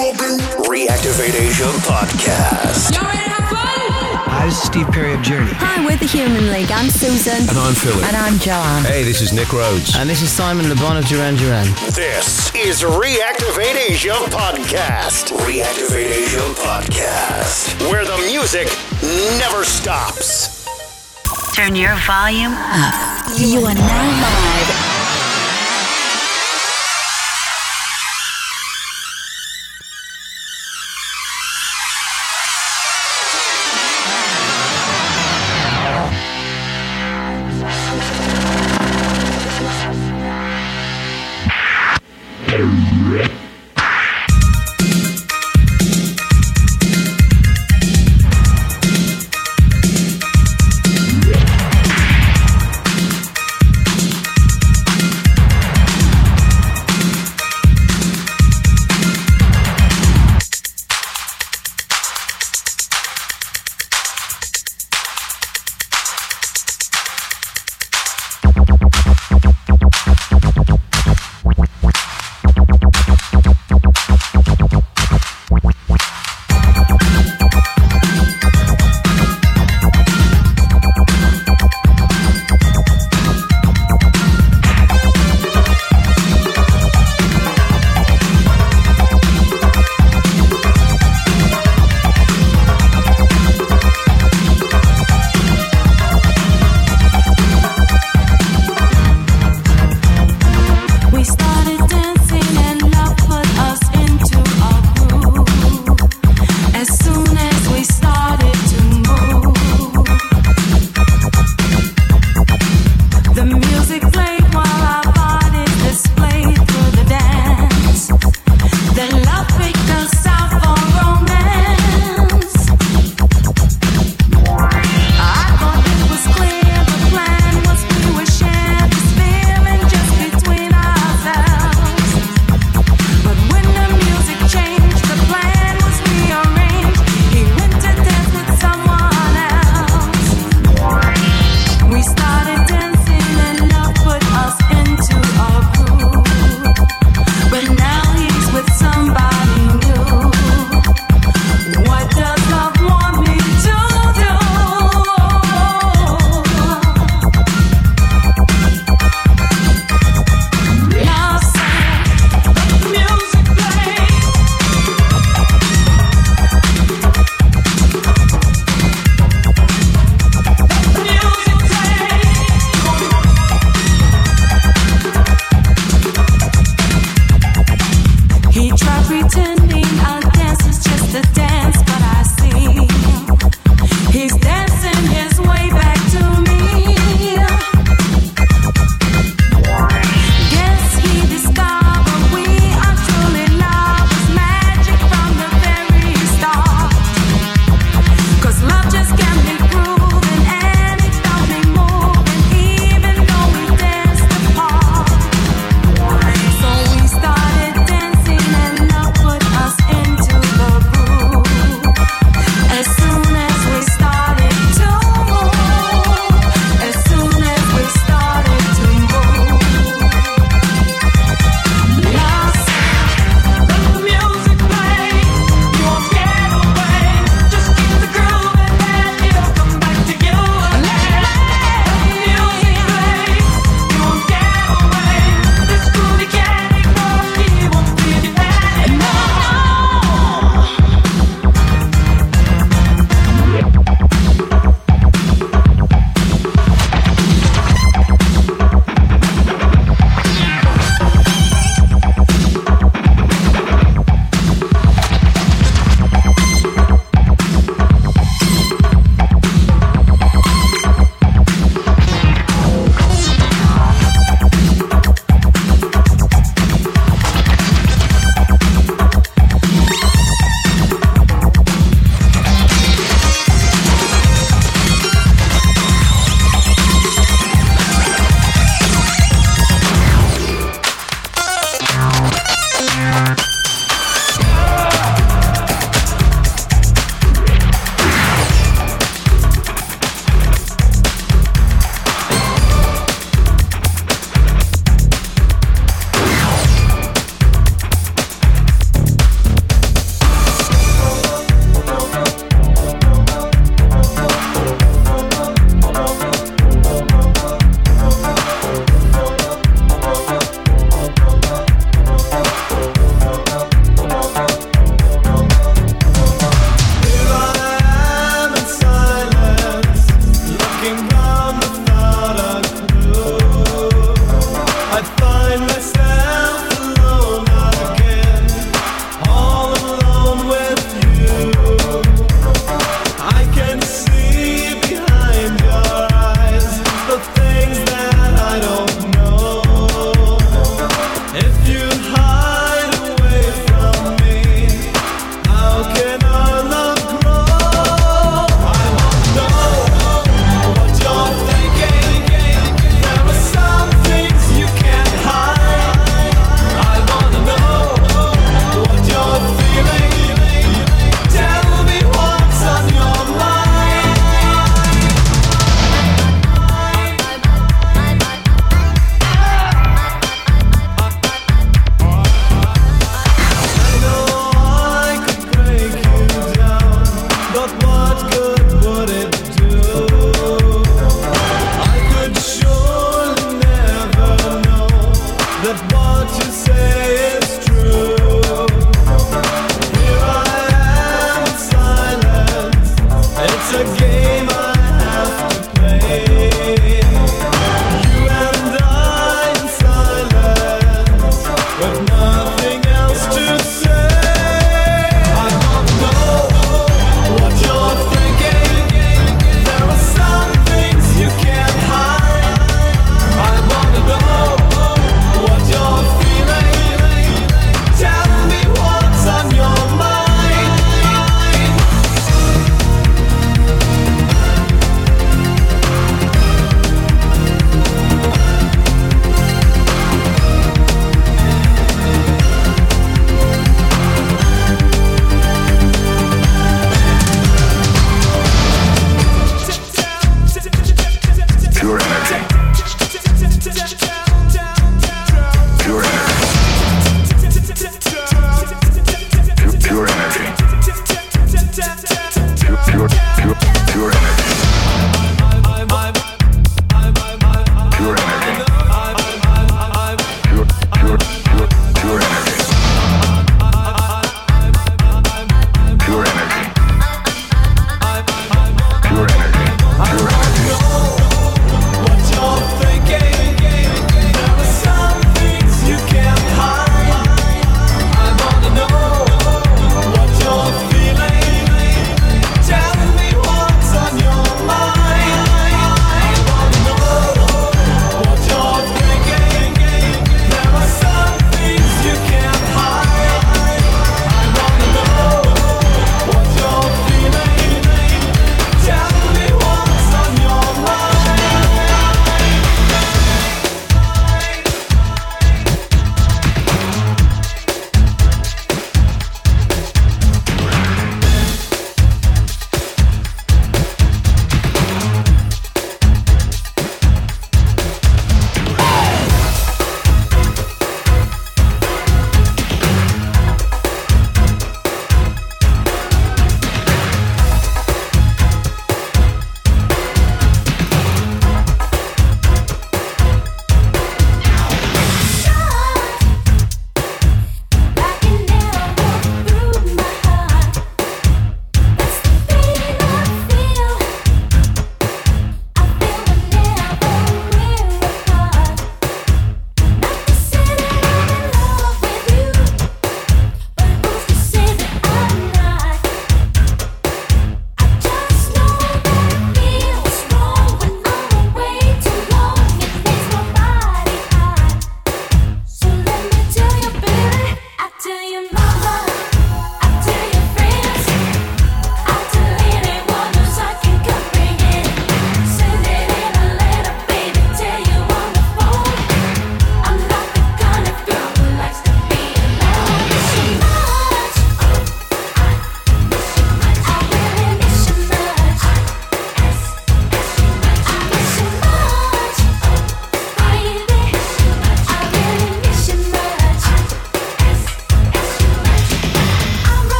Reactivate Asia podcast. Y'all ready to have fun? Hi, this is Steve Perry of Journey. Hi, we're the Human League. I'm Susan. And I'm Philip. And I'm Joanne. Hey, this is Nick Rhodes. And this is Simon Le Bon of Duran Duran. This is Reactivate Asia podcast. Reactivate Asia podcast, where the music never stops. Turn your volume up. You are now live.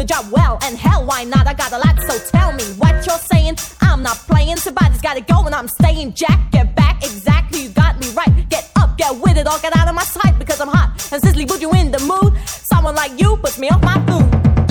the job well, and hell, why not? I got a lot, so tell me what you're saying. I'm not playing, somebody's gotta go, and I'm staying. Jack, get back, exactly, you got me right. Get up, get with it, or get out of my sight, because I'm hot and sizzly. Would you in the mood? Someone like you puts me off my food.